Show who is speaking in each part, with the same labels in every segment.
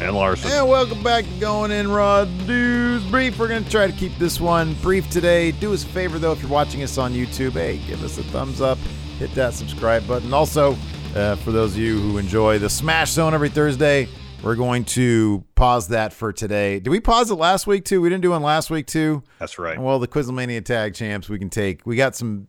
Speaker 1: And Larson.
Speaker 2: And welcome back to Going In Raw News Brief. We're going to try to keep this one brief today. Do us a favor, though, if you're watching us on YouTube, hey, give us a thumbs up, hit that subscribe button. Also, uh, for those of you who enjoy the Smash Zone every Thursday, we're going to pause that for today. Did we pause it last week, too? We didn't do one last week, too?
Speaker 1: That's right.
Speaker 2: Well, the Quizlemania Tag Champs, we can take. We got some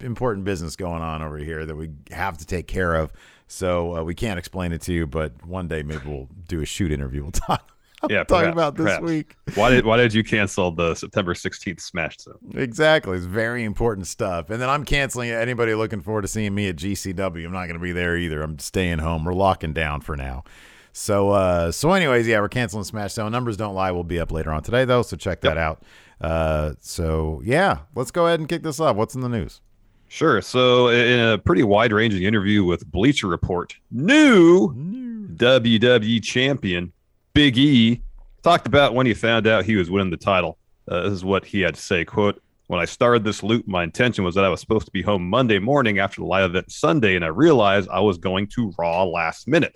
Speaker 2: important business going on over here that we have to take care of. So uh, we can't explain it to you, but one day maybe we'll do a shoot interview. We'll talk.
Speaker 1: yeah,
Speaker 2: talk
Speaker 1: perhaps,
Speaker 2: about this
Speaker 1: perhaps.
Speaker 2: week.
Speaker 1: Why did Why did you cancel the September sixteenth Smash Zone?
Speaker 2: Exactly, it's very important stuff. And then I'm canceling it. Anybody looking forward to seeing me at GCW? I'm not going to be there either. I'm staying home. We're locking down for now. So, uh, so anyways, yeah, we're canceling Smash Zone. Numbers don't lie. We'll be up later on today though, so check that
Speaker 1: Yep.
Speaker 2: out. Uh, so yeah, let's go ahead and kick this off. What's in the news?
Speaker 1: Sure. So, in a pretty wide ranging interview with Bleacher Report, new WWE champion Big E talked about when he found out he was winning the title. Uh, this is what he had to say: "Quote: When I started this loop, my intention was that I was supposed to be home Monday morning after the live event Sunday, and I realized I was going to Raw last minute.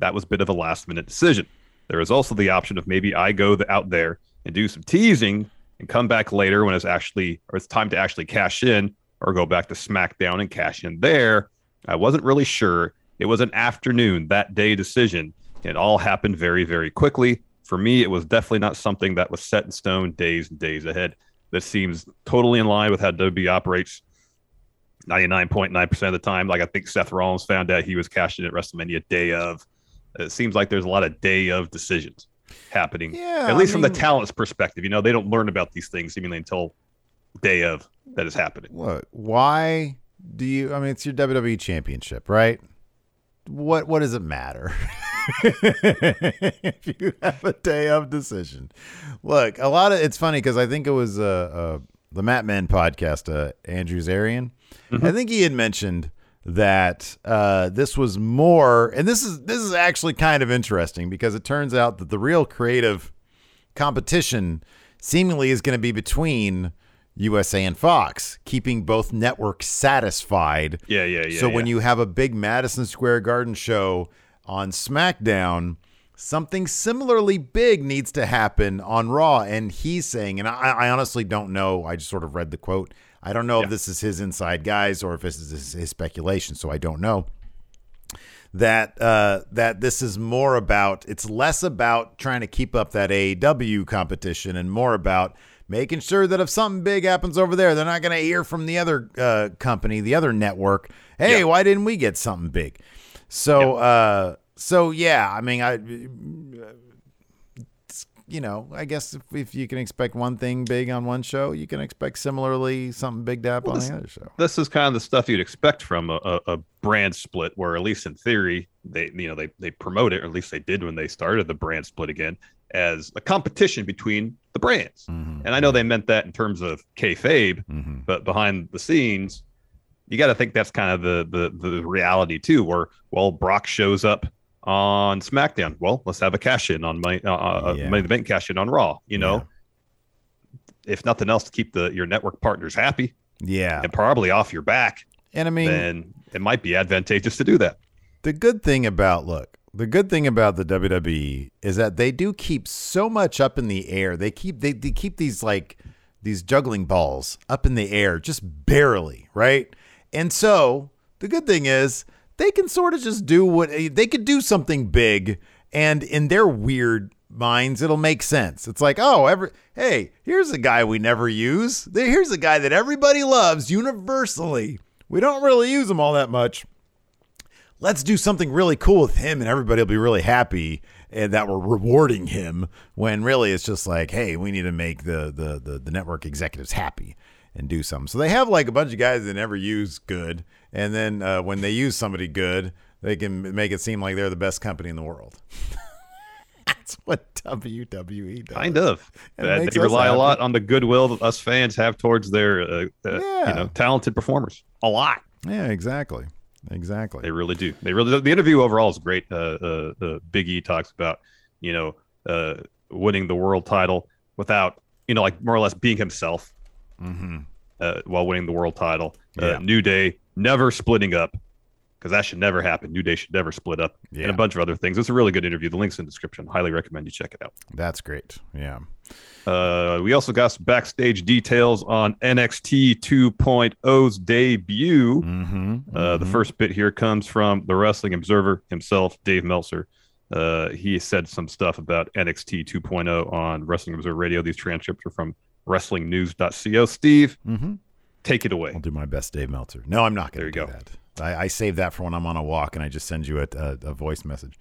Speaker 1: That was a bit of a last minute decision. There is also the option of maybe I go the, out there and do some teasing and come back later when it's actually or it's time to actually cash in, or go back to SmackDown and cash in there. I wasn't really sure. It was an afternoon that day decision. It all happened very, very quickly. For me, it was definitely not something that was set in stone days and days ahead. This seems totally in line with how WWE operates 99.9% of the time. Like I think Seth Rollins found out he was cashing in at WrestleMania day of. It seems like there's a lot of day of decisions happening.
Speaker 2: Yeah,
Speaker 1: At least
Speaker 2: I
Speaker 1: from the talent's perspective. You know, they don't learn about these things seemingly until day of that is happening.
Speaker 2: Look, why do you? I mean, it's your WWE Championship, right? What What does it matter if you have a day of decision? Look, a lot of it's funny because I think it was uh, uh the Mat Men podcast, uh, Andrew Zarian. I think he had mentioned that uh, this was more, and this is this is actually kind of interesting because it turns out that the real creative competition seemingly is going to be between USA and Fox, keeping both networks satisfied.
Speaker 1: Yeah, yeah, yeah.
Speaker 2: so when you have a big Madison Square Garden show on SmackDown, something similarly big needs to happen on Raw. And he's saying, and I, I honestly don't know. I just sort of read the quote. I don't know if this is his inside guys or if this is his, his speculation. So I don't know that uh, that this is more about it's less about trying to keep up that AEW competition and more about making sure that if something big happens over there, they're not going to hear from the other uh, company, the other network. Hey, why didn't we get something big? So, uh, so yeah, I mean, I. You know, I guess if, if you can expect one thing big on one show, you can expect similarly something big to happen
Speaker 1: Well,
Speaker 2: on the other show.
Speaker 1: this is kind of the stuff you'd expect from a, a, a brand split, where at least in theory, they you know they they promote it, or at least they did when they started the brand split again, as a competition between the brands.
Speaker 2: Mhm.
Speaker 1: And I know they meant that in terms of kayfabe,
Speaker 2: Mhm.
Speaker 1: but behind the scenes, you got to think that's kind of the, the the reality too. Where well, Brock shows up on SmackDown. Well, let's have a cash in on my uh, uh,
Speaker 2: Yeah.
Speaker 1: Money the Bank cash in on Raw. You know, if nothing else, to keep the your network partners happy.
Speaker 2: Yeah.
Speaker 1: and probably off your back,
Speaker 2: And I mean,
Speaker 1: then it might be advantageous to do that.
Speaker 2: the good thing about look the good thing about the WWE is that they do keep so much up in the air. They keep they, they keep these like these juggling balls up in the air just barely, right? And so the good thing is they can sort of just do what they could do something big and in their weird minds it'll make sense. It's like, "Oh, every hey, here's a guy we never use. Here's a guy that everybody loves universally. We don't really use him all that much." Let's do something really cool with him and everybody will be really happy and that we're rewarding him when really it's just like hey we need to make the the the, the network executives happy and do something so they have like a bunch of guys that never use good and then uh, when they use somebody good they can make it seem like they're the best company in the world that's what wwe does
Speaker 1: Kind of. Uh, they rely a lot on the goodwill that us fans have towards their, uh, uh,
Speaker 2: Yeah.
Speaker 1: you know, talented performers. A lot.
Speaker 2: yeah exactly exactly
Speaker 1: They really do. They really. The interview overall is great. Uh, uh, uh, Big E talks about, you know, uh, winning the world title without, you know, like more or less being himself
Speaker 2: mm-hmm.
Speaker 1: uh, while winning the world title.
Speaker 2: Yeah.
Speaker 1: Uh, New Day never splitting up because that should never happen. New Day should never split up,
Speaker 2: Yeah.
Speaker 1: and a bunch of other things. It's a really good interview. The link's in the description. Highly recommend you check it out.
Speaker 2: that's great yeah
Speaker 1: Uh, we also got some backstage details on NXT 2.0's debut.
Speaker 2: mm-hmm.
Speaker 1: Uh, the first bit here comes from the Wrestling Observer himself, Dave Meltzer. Uh, he said some stuff about NXT 2.0 on Wrestling Observer Radio. These transcripts are from WrestlingNews.co. Steve,
Speaker 2: mm-hmm.
Speaker 1: take it away.
Speaker 2: I'll do my best, Dave Meltzer. No, I'm not going to do
Speaker 1: go.
Speaker 2: that. I, I save that for when I'm on a walk and I just send you a, a, a voice message.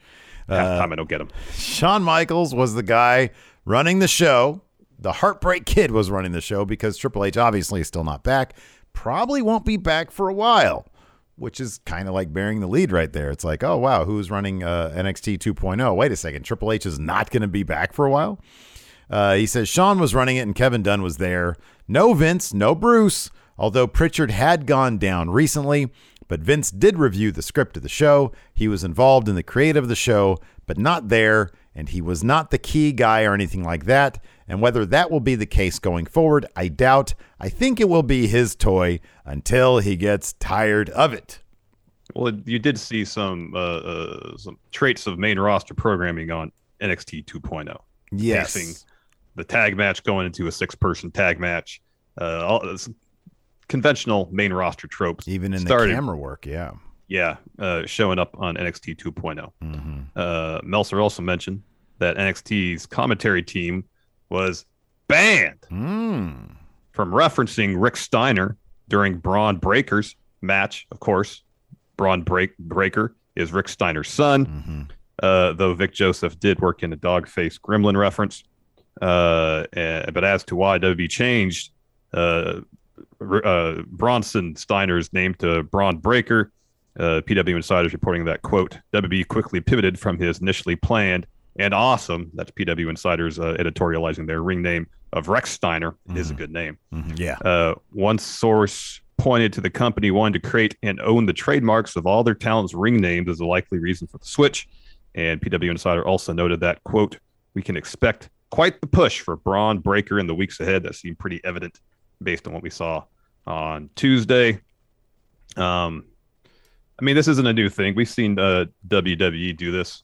Speaker 1: Half the
Speaker 2: Uh,
Speaker 1: time I don't get them.
Speaker 2: Shawn Michaels was the guy running the show. The Heartbreak Kid was running the show because Triple H obviously is still not back. Probably won't be back for a while, which is kind of like bearing the lead right there. It's like, oh, wow, who's running uh, NXT 2.0? Wait a second. Triple H is not going to be back for a while? Uh, he says Shawn was running it and Kevin Dunn was there. No Vince, no Bruce, although Pritchard had gone down recently. But Vince did review the script of the show. He was involved in the creative of the show, but not there. And he was not the key guy or anything like that. And whether that will be the case going forward, I doubt. I think it will be his toy until he gets tired of it.
Speaker 1: Well, you did see some uh, uh, some traits of main roster programming on NXT 2.0.
Speaker 2: Yes.
Speaker 1: Facing the tag match going into a six person tag match. Uh, all, conventional main roster tropes.
Speaker 2: Even in
Speaker 1: started-
Speaker 2: the camera work, yeah.
Speaker 1: Yeah, uh, showing up on NXT 2.0.
Speaker 2: hmm
Speaker 1: Uh, Meltzer also mentioned that NXT's commentary team was banned
Speaker 2: Mm.
Speaker 1: from referencing Rick Steiner during Bron Breakker's match. Of course, Bron Break- Breakker is Rick Steiner's son,
Speaker 2: hmm
Speaker 1: uh, though Vic Joseph did work in a dog face gremlin reference. Uh, eh, but as to why WB changed uh, R- uh, Bronson Steiner's name to Bron Breakker, uh, PW Insiders reporting that, quote, WB quickly pivoted from his initially planned and awesome, that's PW Insiders uh, editorializing their ring name of Rex Steiner. is a
Speaker 2: Mhm.
Speaker 1: good name.
Speaker 2: hmm Yeah.
Speaker 1: Uh, one source pointed to the company wanting to create and own the trademarks of all their talents' ring names as a likely reason for the switch. And PW Insider also noted that, quote, we can expect quite the push for Bron Breakker in the weeks ahead. That seemed pretty evident based on what we saw on Tuesday. Um, I mean, this isn't a new thing. We've seen uh, WWE do this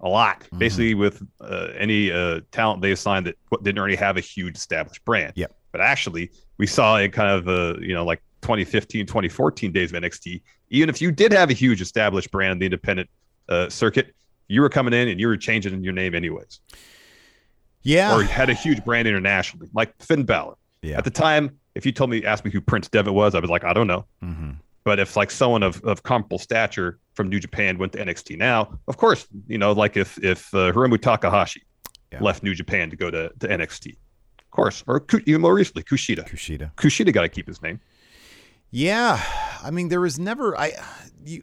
Speaker 1: a lot,
Speaker 2: Mhm.
Speaker 1: basically with uh, any uh, talent they assigned that didn't already have a huge established brand.
Speaker 2: Yep.
Speaker 1: But actually, we saw in kind of uh, you know like 2015, 2014 days of NXT. Even if you did have a huge established brand in the independent uh, circuit, you were coming in and you were changing your name anyways,
Speaker 2: Yeah.
Speaker 1: or had a huge brand internationally, like Finn Balor.
Speaker 2: yeah.
Speaker 1: At the time, if you told me, asked me who Prince Devitt was, I was like, I don't know.
Speaker 2: hmm
Speaker 1: But if like someone of, of comparable stature from New Japan went to NXT now, of course, you know, like if if uh, Hiromu Takahashi
Speaker 2: Yeah.
Speaker 1: left New Japan to go to, to NXT, of course, or even more recently, Kushida.
Speaker 2: Kushida.
Speaker 1: Kushida got to keep his name.
Speaker 2: Yeah, I mean, there was never I, you,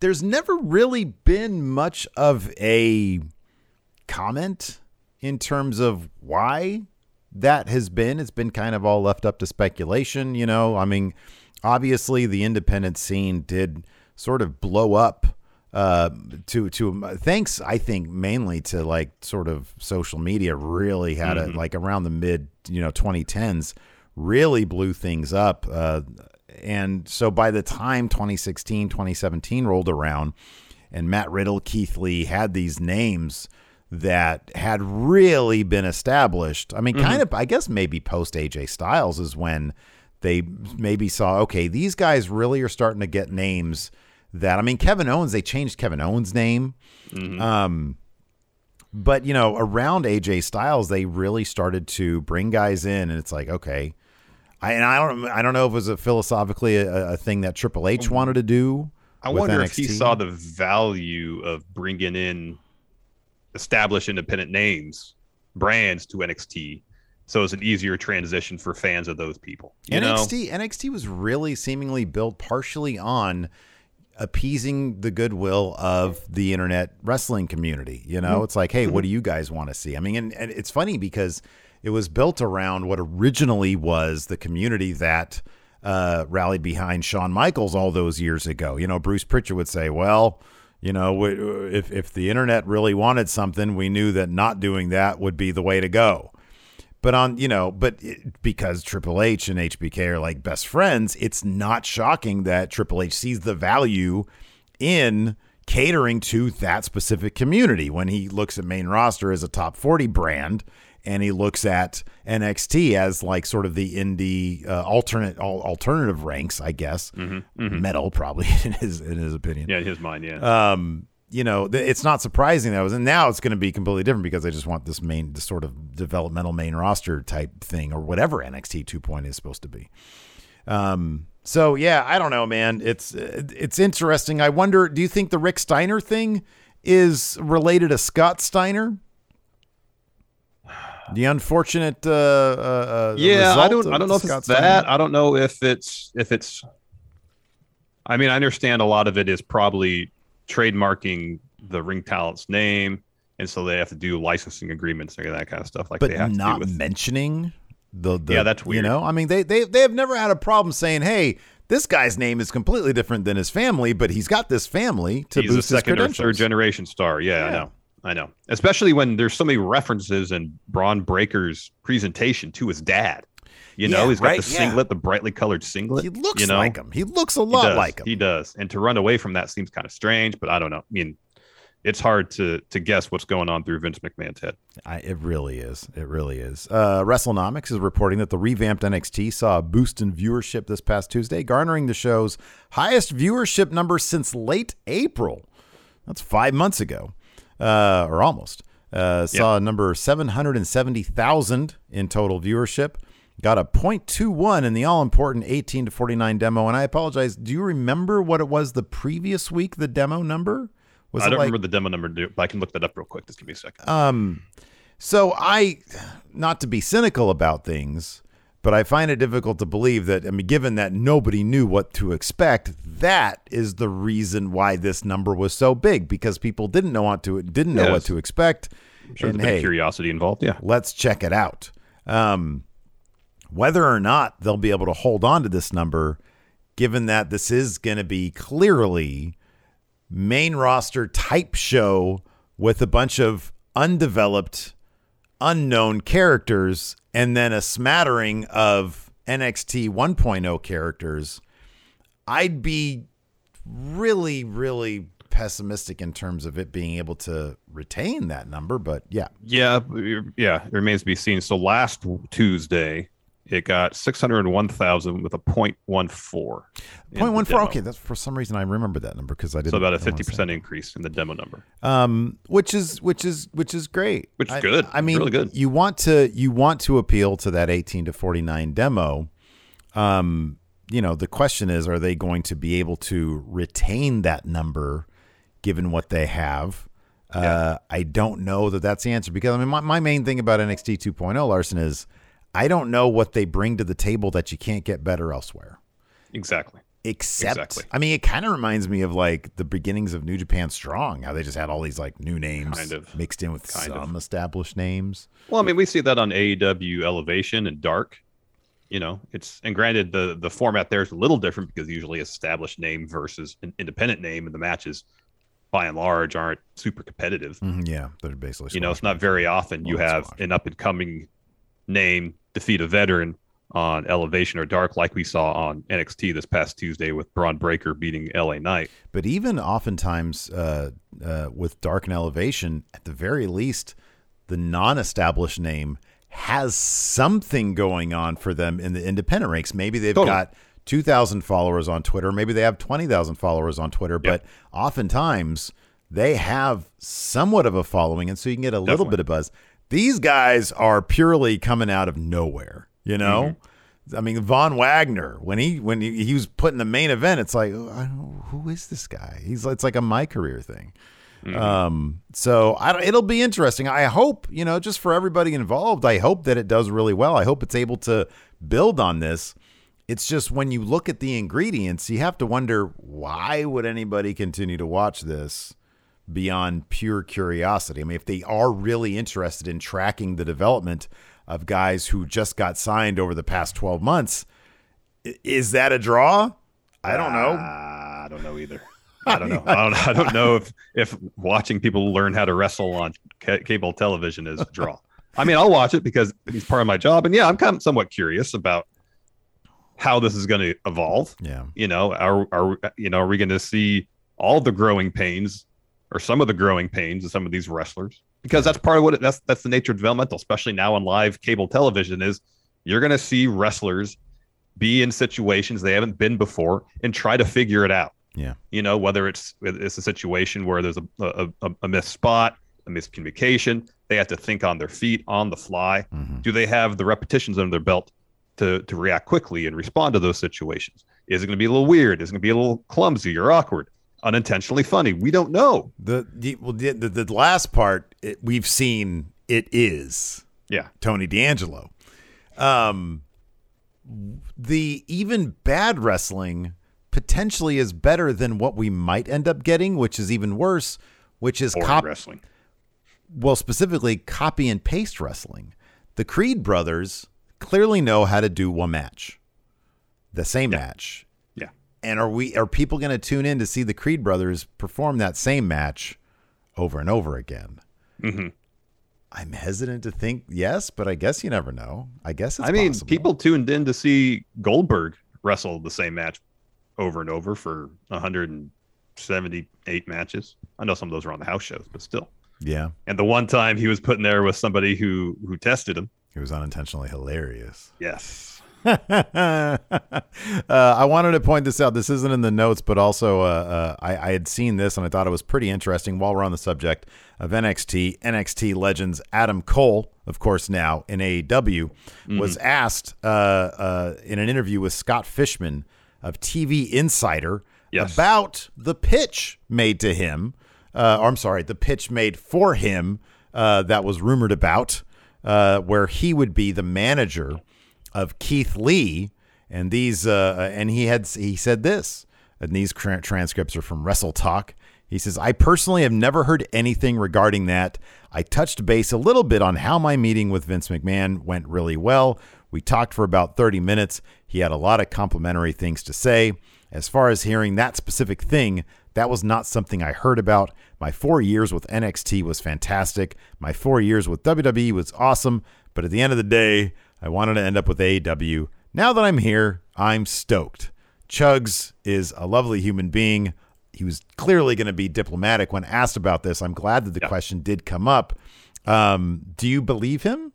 Speaker 2: there's never really been much of a comment in terms of why that has been. It's been kind of all left up to speculation. You know, I mean, obviously the independent scene did sort of blow up uh to to thanks i think mainly to like sort of social media really had
Speaker 1: Mhm.
Speaker 2: a like around the mid you know 2010s really blew things up. Uh, and so by the time 2016, 2017 rolled around, and Matt Riddle, Keith Lee had these names that had really been established. I mean, kind
Speaker 1: Mm-hmm.
Speaker 2: of, I guess maybe post AJ Styles is when they maybe saw, okay, these guys really are starting to get names that, I mean, Kevin Owens, they changed Kevin Owens' name.
Speaker 1: Mm-hmm.
Speaker 2: Um, but, you know, around AJ Styles, they really started to bring guys in, and it's like, okay. I, and I don't, I don't know if it was a philosophically a, a thing that Triple H wanted to do.
Speaker 1: I wonder if he saw the value of bringing in established independent names, brands to NXT, so it's an easier transition for fans of those people. You know,
Speaker 2: NXT NXT was really seemingly built partially on appeasing the goodwill of the internet wrestling community. You know, it's like, hey, what do you guys want to see? I mean, and, and it's funny because it was built around what originally was the community that uh, rallied behind Shawn Michaels all those years ago. You know, Bruce Pritchard would say, well, you know, if if the internet really wanted something, we knew that not doing that would be the way to go. But on, you know, but it, because Triple H and HBK are like best friends, it's not shocking that Triple H sees the value in catering to that specific community when he looks at main roster as a top 40 brand and he looks at NXT as like sort of the indie uh, alternate al- alternative ranks, I guess. Metal probably in his in his opinion
Speaker 1: yeah, in his mind, yeah.
Speaker 2: um, you know, th- it's not surprising that was, and now it's going to be completely different because they just want this main, this sort of developmental main roster type thing or whatever NXT 2.0 is supposed to be. Um, so yeah, I don't know, man. It's it's interesting. I wonder, do you think the Rick Steiner thing is related to Scott Steiner? The unfortunate, uh, uh, uh,
Speaker 1: yeah, I don't. I don't know if
Speaker 2: Scott
Speaker 1: it's
Speaker 2: Steiner?
Speaker 1: that. I don't know if it's if it's. I mean, I understand a lot of it is probably trademarking the ring talent's name, and so they have to do licensing agreements and that kind of stuff. Like
Speaker 2: but
Speaker 1: they have
Speaker 2: not
Speaker 1: to with.
Speaker 2: mentioning the, the
Speaker 1: Yeah, that's weird.
Speaker 2: You know, I mean, they they they have never had a problem saying, "Hey, this guy's name is completely different than his family, but he's got this family to
Speaker 1: He's a
Speaker 2: boost his
Speaker 1: second or third generation star. Yeah, I know. I know. Especially when there's so many references in Bron Breakker's presentation to his dad. You know, he's got
Speaker 2: right,
Speaker 1: the
Speaker 2: yeah.
Speaker 1: singlet, the brightly colored singlet.
Speaker 2: He looks
Speaker 1: you know?
Speaker 2: like him. He looks a lot like him.
Speaker 1: He does. And to run away from that seems kind of strange, but I don't know. I mean, it's hard to to guess what's going on through Vince McMahon's head.
Speaker 2: I, it really is. It really is. Uh, WrestleNomics is reporting that the revamped NXT saw a boost in viewership this past Tuesday, garnering the show's highest viewership number since late April. That's five months ago, uh, or almost. Uh, saw a number 770,000 in total viewership. Got a 0.21 in the all important 18 to 49 demo. And I apologize. Do you remember what it was the previous week, the demo number? Was
Speaker 1: I don't
Speaker 2: like
Speaker 1: remember the demo number, but I can look that up real quick. Just give me a second.
Speaker 2: um, so I, not to be cynical about things, but I find it difficult to believe that. I mean, given that nobody knew what to expect, that is the reason why this number was so big because people didn't know what to didn't know what to expect.
Speaker 1: I'm sure
Speaker 2: and hey,
Speaker 1: curiosity involved. Yeah.
Speaker 2: let's check it out. Um, whether or not they'll be able to hold on to this number, given that this is going to be clearly main roster type show with a bunch of undeveloped, unknown characters, and then a smattering of NXT 1.0 characters, I'd be really, really pessimistic in terms of it being able to retain that number. But yeah,
Speaker 1: Yeah. Yeah. It remains to be seen. So last Tuesday, it got 601,000 with a 0.14. in
Speaker 2: Point
Speaker 1: the
Speaker 2: one four.
Speaker 1: demo.
Speaker 2: Okay, that's for some reason I remember that number because I didn't.
Speaker 1: So about a 50% increase in the demo number.
Speaker 2: Um, which is which is which is great.
Speaker 1: Which is good.
Speaker 2: I mean,
Speaker 1: Really good.
Speaker 2: You want to you want to appeal to that eighteen to forty nine demo. Um, you know, the question is, are they going to be able to retain that number, given what they have? Uh, I don't know that that's the answer because I mean, my, my main thing about NXT 2.0, Larson, is I don't know what they bring to the table that you can't get better elsewhere.
Speaker 1: Exactly.
Speaker 2: Except,
Speaker 1: Exactly.
Speaker 2: I mean, it kind of reminds me of like the beginnings of New Japan Strong, how they just had all these like new names
Speaker 1: Kind of.
Speaker 2: mixed in with
Speaker 1: Kind
Speaker 2: some
Speaker 1: of.
Speaker 2: established names.
Speaker 1: Well, I mean, we see that on AEW Elevation and Dark. You know, it's and granted the the format there is a little different because usually established name versus an independent name, and the matches by and large aren't super competitive.
Speaker 2: Mhm, yeah, they're basically
Speaker 1: You know, it's not very often you
Speaker 2: Well,
Speaker 1: have an up and coming name defeat a veteran on Elevation or Dark, like we saw on NXT this past Tuesday with Bron Breakker beating LA Knight.
Speaker 2: But even oftentimes uh, uh, with Dark and Elevation, at the very least, the non-established name has something going on for them in the independent ranks. Maybe they've totally. got 2,000 followers on Twitter. Maybe they have 20,000 followers on Twitter. Yep. But oftentimes they have somewhat of a following, and so you can get a Definitely. little bit of buzz. These guys are purely coming out of nowhere. You know, mm-hmm. I mean, Von Wagner when he when he, he was put in the main event, it's like, oh, who is this guy? He's it's like a my career thing. Mm-hmm. Um, so I, it'll be interesting. I hope you know, just for everybody involved, I hope that it does really well. I hope it's able to build on this. It's just when you look at the ingredients, you have to wonder why would anybody continue to watch this beyond pure curiosity? I mean, if they are really interested in tracking the development of guys who just got signed over the past 12 months. Is that a draw? I don't know.
Speaker 1: Uh, I don't know either. I don't know. I don't, I don't know if if watching people learn how to wrestle on ca- cable television is a draw. I mean, I'll watch it because it's part of my job, and yeah, I'm kind of somewhat curious about how this is going to evolve.
Speaker 2: Yeah,
Speaker 1: you know, are are you know, are we going to see all the growing pains or some of the growing pains of some of these wrestlers? because that's part of what it, that's that's the nature of developmental, especially now on live cable television. Is you're going to see wrestlers be in situations they haven't been before and try to figure it out.
Speaker 2: Yeah,
Speaker 1: you know whether it's it's a situation where there's a a, a, a missed spot, a miscommunication, they have to think on their feet on the fly. Mm-hmm. Do they have the repetitions under their belt to to react quickly and respond to those situations? Is it going to be a little weird? Is it going to be a little clumsy or awkward? Unintentionally funny. We don't know.
Speaker 2: The, the well the, the, the last part it, we've seen it is
Speaker 1: yeah
Speaker 2: Tony D'Angelo. Um, the even bad wrestling potentially is better than what we might end up getting, which is even worse, which is
Speaker 1: cop wrestling.
Speaker 2: Well, specifically copy and paste wrestling. The Creed brothers clearly know how to do one match, the same yeah. match and are we are people going to tune in to see the Creed brothers perform that same match over and over again?
Speaker 1: Mm-hmm.
Speaker 2: I'm hesitant to think yes, but I guess you never know. I guess I
Speaker 1: mean,
Speaker 2: possible.
Speaker 1: people tuned in to see Goldberg wrestle the same match over and over for 178 matches. I know some of those were on the house shows, but still.
Speaker 2: Yeah.
Speaker 1: And the one time he was put in there with somebody who who tested him.
Speaker 2: It was unintentionally hilarious.
Speaker 1: Yes.
Speaker 2: uh, I wanted to point this out. This isn't in the notes, but also uh, uh, I, I, had seen this and I thought it was pretty interesting. While we're on the subject of NXT, NXT legends Adam Cole, of course, now in AEW, mm-hmm. was asked uh, uh, in an interview with Scott Fishman of TV Insider yes. about the pitch made to him, uh, or I'm sorry, the pitch made for him that was rumored about, where he would be the manager of Keith Lee, and these uh, and he had he said this, and these transcripts are from Wrestle Talk. He says, I personally have never heard anything regarding that. I touched base a little bit on how my meeting with Vince McMahon went really well. We talked for about 30 minutes. He had a lot of complimentary things to say. As far as hearing that specific thing, that was not something I heard about. My four years with NXT was fantastic. My four years with WWE was awesome. But at the end of the day, I wanted to end up with AEW. Now that I'm here, I'm stoked. Chugs is a lovely human being. He was clearly going to be diplomatic when asked about this. I'm glad that the yeah. question did come up. Um, do you believe him?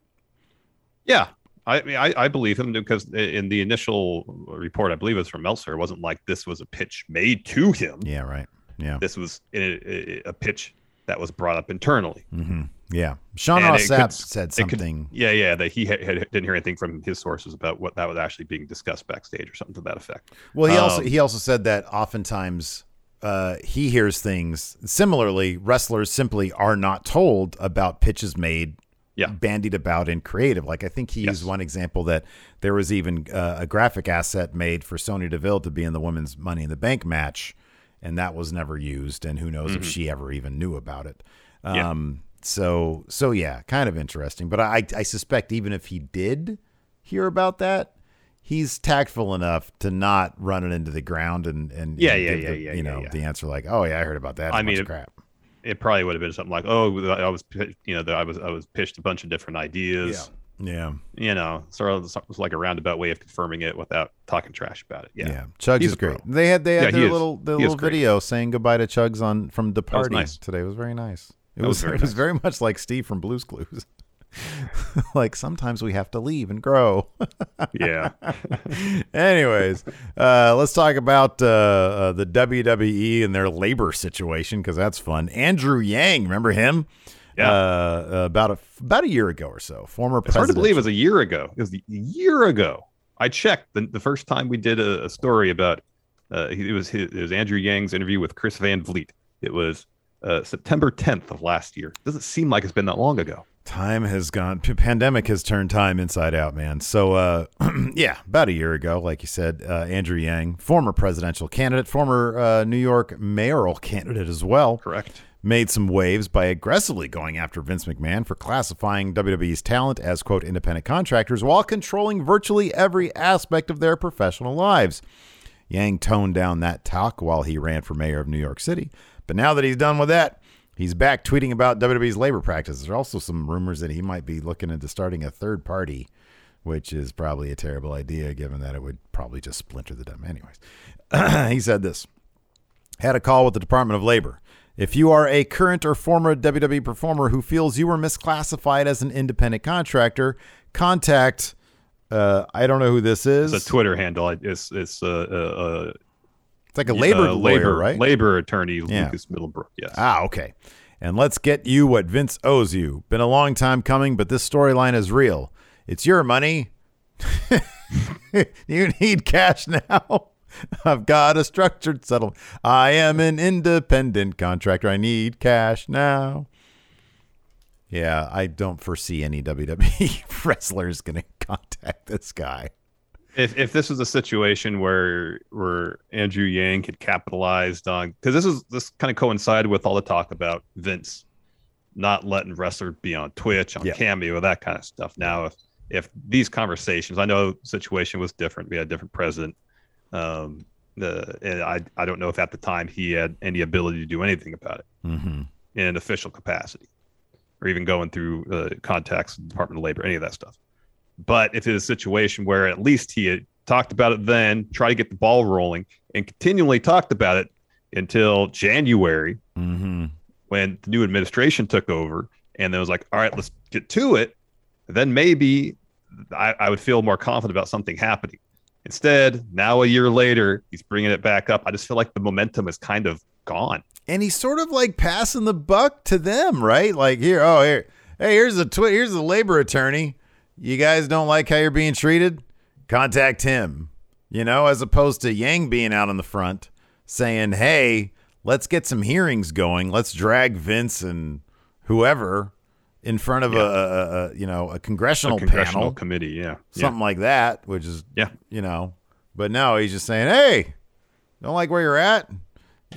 Speaker 1: Yeah, I, I, I believe him because in the initial report, I believe it was from Meltzer. It wasn't like this was a pitch made to him.
Speaker 2: Yeah, right. Yeah,
Speaker 1: this was a, a pitch that was brought up internally.
Speaker 2: Mm-hmm. Yeah, Sean Sapp said something.
Speaker 1: Could, yeah, yeah, that he had, had, didn't hear anything from his sources about what that was actually being discussed backstage or something to that effect.
Speaker 2: Well, he um, also he also said that oftentimes uh, he hears things similarly. Wrestlers simply are not told about pitches made,
Speaker 1: yeah.
Speaker 2: bandied about in creative. Like I think he yes. used one example that there was even uh, a graphic asset made for Sonya Deville to be in the women's Money in the Bank match, and that was never used. And who knows mm-hmm. if she ever even knew about it. Um, so so yeah, kind of interesting. But I I suspect even if he did hear about that, he's tactful enough to not run it into the ground and and
Speaker 1: yeah
Speaker 2: and
Speaker 1: yeah yeah,
Speaker 2: the,
Speaker 1: yeah
Speaker 2: you know
Speaker 1: yeah.
Speaker 2: the answer like oh yeah I heard about that. I mean crap.
Speaker 1: It probably would have been something like oh I was you know I was I was pitched a bunch of different ideas.
Speaker 2: Yeah.
Speaker 1: You know, sort of like a roundabout way of confirming it without talking trash about it. Yeah.
Speaker 2: Yeah. Chugs
Speaker 1: He's
Speaker 2: is great. They had they had
Speaker 1: Yeah,
Speaker 2: their little their little
Speaker 1: great.
Speaker 2: video saying goodbye to Chugs on from the party
Speaker 1: nice.
Speaker 2: today. It was very nice. It
Speaker 1: That
Speaker 2: was,
Speaker 1: was very
Speaker 2: it was very much like Steve from Blues Clues. like sometimes we have to leave and grow.
Speaker 1: Yeah.
Speaker 2: Anyways, uh, let's talk about uh, uh, the WWE and their labor situation because that's fun. Andrew Yang, remember him?
Speaker 1: Yeah.
Speaker 2: Uh, about a about a year ago or so, former
Speaker 1: It's hard to believe it was a year ago. It was a year ago. I checked the, the first time we did a, a story about uh, it was his, it was Andrew Yang's interview with Chris Van Vliet. It was uh, September 10th of last year. Doesn't seem like it's been that long ago.
Speaker 2: Time has gone. p- Pandemic has turned time inside out, man. So, uh, yeah, about a year ago, like you said, uh, Andrew Yang, former presidential candidate, former uh, New York mayoral candidate as well,
Speaker 1: Correct.
Speaker 2: Made some waves by aggressively going after Vince McMahon for classifying WWE's talent as quote independent contractors while controlling virtually every aspect of their professional lives. Yang toned down that talk while he ran for mayor of New York City. But now that he's done with that, he's back tweeting about WWE's labor practices. There are also some rumors that he might be looking into starting a third party, which is probably a terrible idea given that it would probably just splinter the dumb. Anyways, he said this had a call with the Department of Labor. If you are a current or former WWE performer who feels you were misclassified as an independent contractor, contact. Uh, I don't know who this is.
Speaker 1: It's a Twitter handle. It's it's uh, uh,
Speaker 2: It's like a
Speaker 1: uh,
Speaker 2: labor
Speaker 1: uh,
Speaker 2: lawyer, right?
Speaker 1: Labor attorney
Speaker 2: Yeah.
Speaker 1: Lucas Middlebrook. Yes.
Speaker 2: Ah, okay. And let's get you what Vince owes you. Been a long time coming, but this storyline is real. It's your money. you need cash now. I've got a structured settlement. I am an independent contractor. I need cash now. Yeah, I don't foresee any WWE wrestlers going to contact this guy.
Speaker 1: if if this was a situation where where Andrew Yang had capitalized on because this is this kind of coincided with all the talk about Vince not letting wrestlers be on Twitch, on
Speaker 2: Yeah.
Speaker 1: Cameo, that kind of stuff. Now, if if these conversations, I know the situation was different. We had a different president. Um, the and I I don't know if at the time he had any ability to do anything about it
Speaker 2: Mm-hmm.
Speaker 1: in an official capacity, or even going through uh, contacts, Department of Labor, any of that stuff. But if it's a situation where at least he had talked about it then, try to get the ball rolling, and continually talked about it until January
Speaker 2: Mm-hmm.
Speaker 1: when the new administration took over, and then was like, "All right, let's get to it." Then maybe I, I would feel more confident about something happening. Instead, now a year later, he's bringing it back up. I just feel like the momentum is kind of gone.
Speaker 2: and he's sort of like passing the buck to them, right? Like here, oh here, hey, here's a twi- here's a labor attorney. You guys don't like how you're being treated? Contact him. You know, as opposed to Yang being out in the front saying, "Hey, let's get some hearings going. Let's drag Vince and whoever in front of a, a, a you know a congressional,
Speaker 1: A congressional
Speaker 2: panel,
Speaker 1: committee, yeah, yeah.
Speaker 2: something like that." Which is
Speaker 1: Yeah.
Speaker 2: you know. But no, he's just saying, "Hey, don't like where you're at?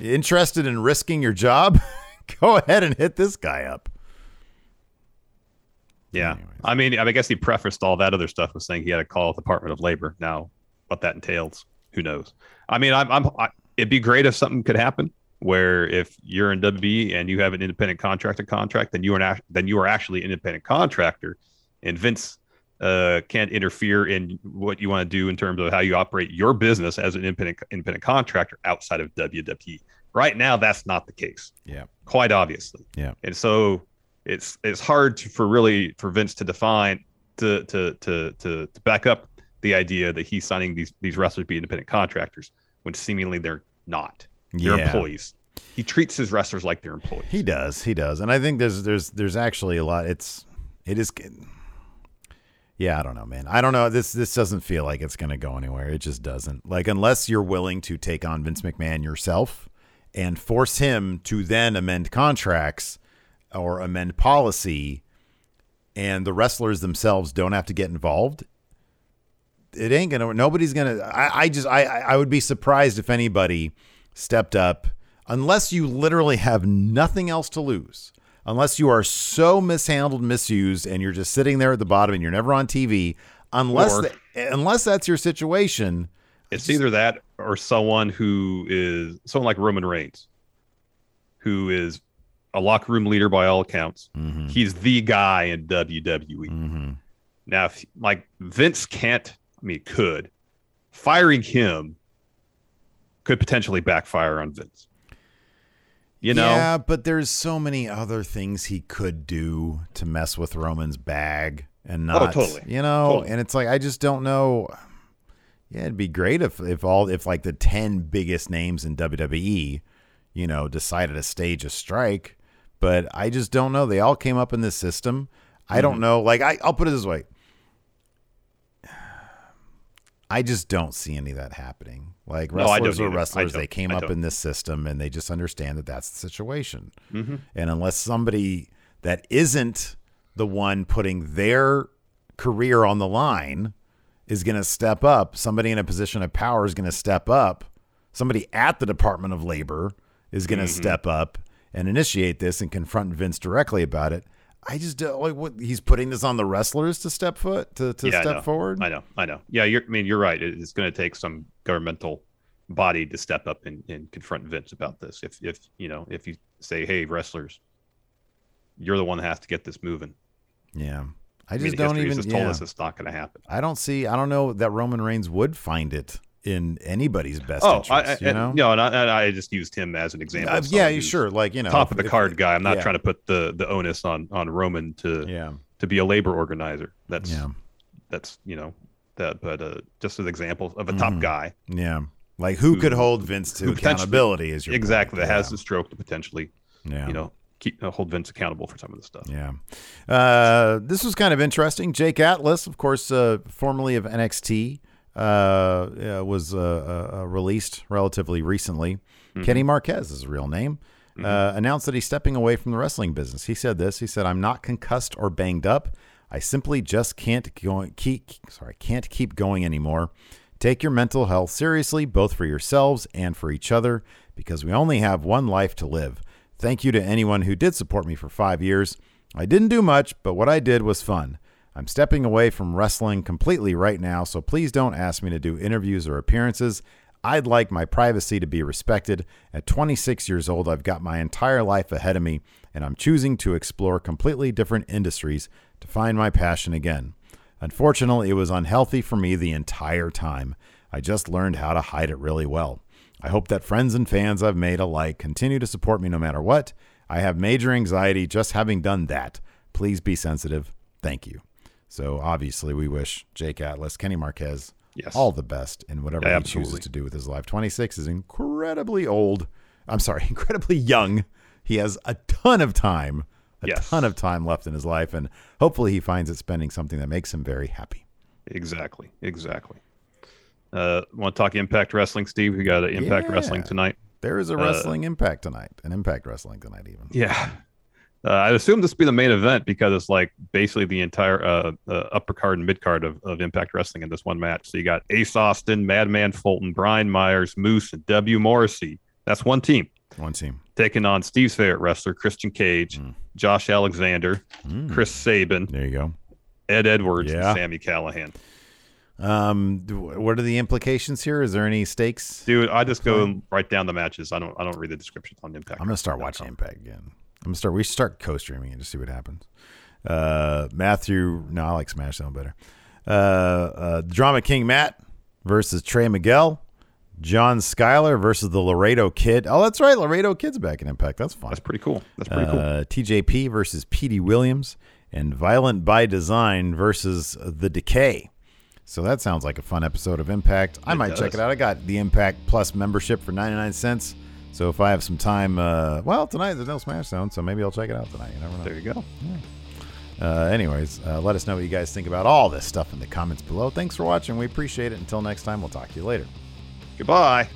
Speaker 2: Interested in risking your job? Go ahead and hit this guy up."
Speaker 1: Yeah.
Speaker 2: Anyways.
Speaker 1: I mean, I guess he prefaced all that other stuff with saying he had a call with the Department of Labor. Now, what that entails, who knows? I mean, I'm, I'm I, it'd be great if something could happen where if you're in WB and you have an independent contractor contract, then you are act- then you are actually an independent contractor, and Vince uh, can't interfere in what you want to do in terms of how you operate your business as an independent independent contractor outside of WWE. Right now, that's not the case
Speaker 2: Yeah.
Speaker 1: quite obviously.
Speaker 2: Yeah.
Speaker 1: And so it's it's hard to, for really for Vince to define to to to to to back up the idea that he's signing these these wrestlers to be independent contractors when seemingly they're not. They're
Speaker 2: Yeah.
Speaker 1: employees. He treats his wrestlers like they're employees.
Speaker 2: He does. He does. And I think there's there's there's actually a lot it's it is Yeah, I don't know, man. I don't know. This this doesn't feel like it's going to go anywhere. It just doesn't. Like unless you're willing to take on Vince McMahon yourself and force him to then amend contracts or amend policy and the wrestlers themselves don't have to get involved, it ain't gonna nobody's gonna I, I just I I would be surprised if anybody stepped up unless you literally have nothing else to lose unless you are so mishandled misused and you're just sitting there at the bottom and you're never on tv unless
Speaker 1: Or-
Speaker 2: th- unless that's your situation
Speaker 1: It's either that or someone who is someone like Roman Reigns, who is a locker room leader by all accounts.
Speaker 2: mm-hmm,
Speaker 1: He's the guy in WWE.
Speaker 2: mm-hmm.
Speaker 1: Now, if like Vince can't, I mean, could firing him could potentially backfire on Vince. You know,
Speaker 2: Yeah, but there's so many other things he could do to mess with Roman's bag and not.
Speaker 1: Oh, totally.
Speaker 2: You know,
Speaker 1: Totally.
Speaker 2: and it's like I just don't know. Yeah, it'd be great if if all if like the ten biggest names in WWE, you know, decided to stage a strike. But I just don't know. They all came up in this system. I don't
Speaker 1: Mm-hmm.
Speaker 2: know. Like I, I'll put it this way. I just don't see any of that happening. Like
Speaker 1: No,
Speaker 2: wrestlers are wrestlers. They came up in this system and they just understand that that's the situation.
Speaker 1: Mm-hmm.
Speaker 2: And unless somebody that isn't the one putting their career on the line is going to step up, somebody in a position of power is going to step up, somebody at the Department of Labor is going to
Speaker 1: Mm-hmm.
Speaker 2: step up and initiate this and confront Vince directly about it. I just don't like what he's putting this on the wrestlers to step foot to, to
Speaker 1: Yeah,
Speaker 2: step forward.
Speaker 1: I know, I know. Yeah, you're, I mean, you're right. It's going to take some governmental body to step up and, and confront Vince about this. If, if you know, if you say, "Hey, wrestlers, you're the one that has to get this moving,"
Speaker 2: Yeah. I
Speaker 1: I
Speaker 2: just
Speaker 1: mean,
Speaker 2: don't even.
Speaker 1: just told
Speaker 2: yeah.
Speaker 1: us it's not going to happen.
Speaker 2: I don't see. I don't know that Roman Reigns would find it in anybody's best
Speaker 1: Oh,
Speaker 2: interest.
Speaker 1: I, I,
Speaker 2: you know.
Speaker 1: and, no, and I, and I just used him as an example.
Speaker 2: Uh, yeah, you sure. Like you know,
Speaker 1: top of
Speaker 2: if-
Speaker 1: the card guy. I'm not
Speaker 2: yeah.
Speaker 1: trying to put the the onus on on Roman to
Speaker 2: Yeah,
Speaker 1: to be a labor organizer. That's
Speaker 2: yeah,
Speaker 1: that's you know that, but uh, just an example of a top
Speaker 2: Mhm.
Speaker 1: guy
Speaker 2: yeah. Like who, could hold Vince to accountability? Is your
Speaker 1: exactly
Speaker 2: point.
Speaker 1: that has the stroke to potentially
Speaker 2: yeah.
Speaker 1: you know keep uh, hold Vince accountable for some of the stuff.
Speaker 2: Yeah. Uh, this was kind of interesting. Jake Atlas, of course, uh, formerly of NXT, uh, uh, was uh, uh, released relatively recently.
Speaker 1: Mm-hmm.
Speaker 2: Kenny Marquez is his real name. Uh, announced that he's stepping away from the wrestling business. He said this. He said, "I'm not concussed or banged up. I simply just can't go keep sorry can't keep going anymore. Take your mental health seriously, both for yourselves and for each other, because we only have one life to live. Thank you to anyone who did support me for five years. I didn't do much, but what I did was fun. I'm stepping away from wrestling completely right now, so please don't ask me to do interviews or appearances. I'd like my privacy to be respected. At 26 years old, I've got my entire life ahead of me, and I'm choosing to explore completely different industries to find my passion again. Unfortunately, it was unhealthy for me the entire time. I just learned how to hide it really well. I hope that friends and fans I've made alike continue to support me no matter what. I have major anxiety just having done that. Please be sensitive. Thank you. So obviously, we wish Jake Atlas, Kenny Marquez,
Speaker 1: Yes.
Speaker 2: all the best in whatever
Speaker 1: Yeah,
Speaker 2: he chooses to do with his life. 26 is incredibly old. I'm sorry, incredibly young. He has a ton of time, a
Speaker 1: Yes.
Speaker 2: ton of time left in his life, and hopefully he finds it spending something that makes him very happy.
Speaker 1: Exactly. Exactly. Uh, want to talk Impact Wrestling, Steve? We got uh, Impact
Speaker 2: Yeah.
Speaker 1: Wrestling tonight.
Speaker 2: There is a
Speaker 1: Uh,
Speaker 2: wrestling impact tonight, an impact wrestling tonight, even.
Speaker 1: Yeah. Uh, I assume this will be the main event because it's like basically the entire uh, uh, upper card and mid card of, of Impact Wrestling in this one match. So you got Ace Austin, Madman Fulton, Brian Myers, Moose, and W. Morrissey. That's one team
Speaker 2: One team.
Speaker 1: taking on Steve's favorite wrestler, Christian Cage,
Speaker 2: Mm.
Speaker 1: Josh Alexander,
Speaker 2: Mm.
Speaker 1: Chris Sabin,
Speaker 2: There you go.
Speaker 1: Ed Edwards,
Speaker 2: Yeah.
Speaker 1: and Sami Callihan.
Speaker 2: Um, what are the implications here? Is there any stakes?
Speaker 1: Dude, I just go and write down the matches. I don't. I don't read the descriptions on Impact.
Speaker 2: I'm gonna start watching Impact again. I'm gonna start. We should start co-streaming and just see what happens. Uh, Matthew, no, I like SmackDown better. Uh, uh, Drama King Matt versus Trey Miguel. John Skyler versus the Laredo Kid. Oh, that's right, Laredo Kid's back in Impact. That's fun.
Speaker 1: That's pretty cool. That's pretty cool.
Speaker 2: Uh, TJP versus PD Williams and Violent by Design versus The Decay. So that sounds like a fun episode of Impact. I
Speaker 1: It
Speaker 2: might check it out. I got the Impact Plus membership for 99 cents. So if I have some time, uh, well, tonight there's no Smashdown, so maybe I'll check it out tonight. You never know.
Speaker 1: There you go.
Speaker 2: Uh, anyways, uh, let us know what you guys think about all this stuff in the comments below. Thanks for watching. We appreciate it. Until next time, we'll talk to you later.
Speaker 1: Goodbye.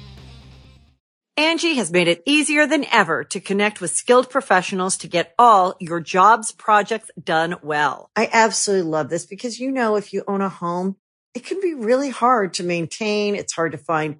Speaker 3: Angi has made it easier than ever to connect with skilled professionals to get all your jobs projects done well. I absolutely love this because, you know, if you own a home, it can be really hard to maintain. It's hard to find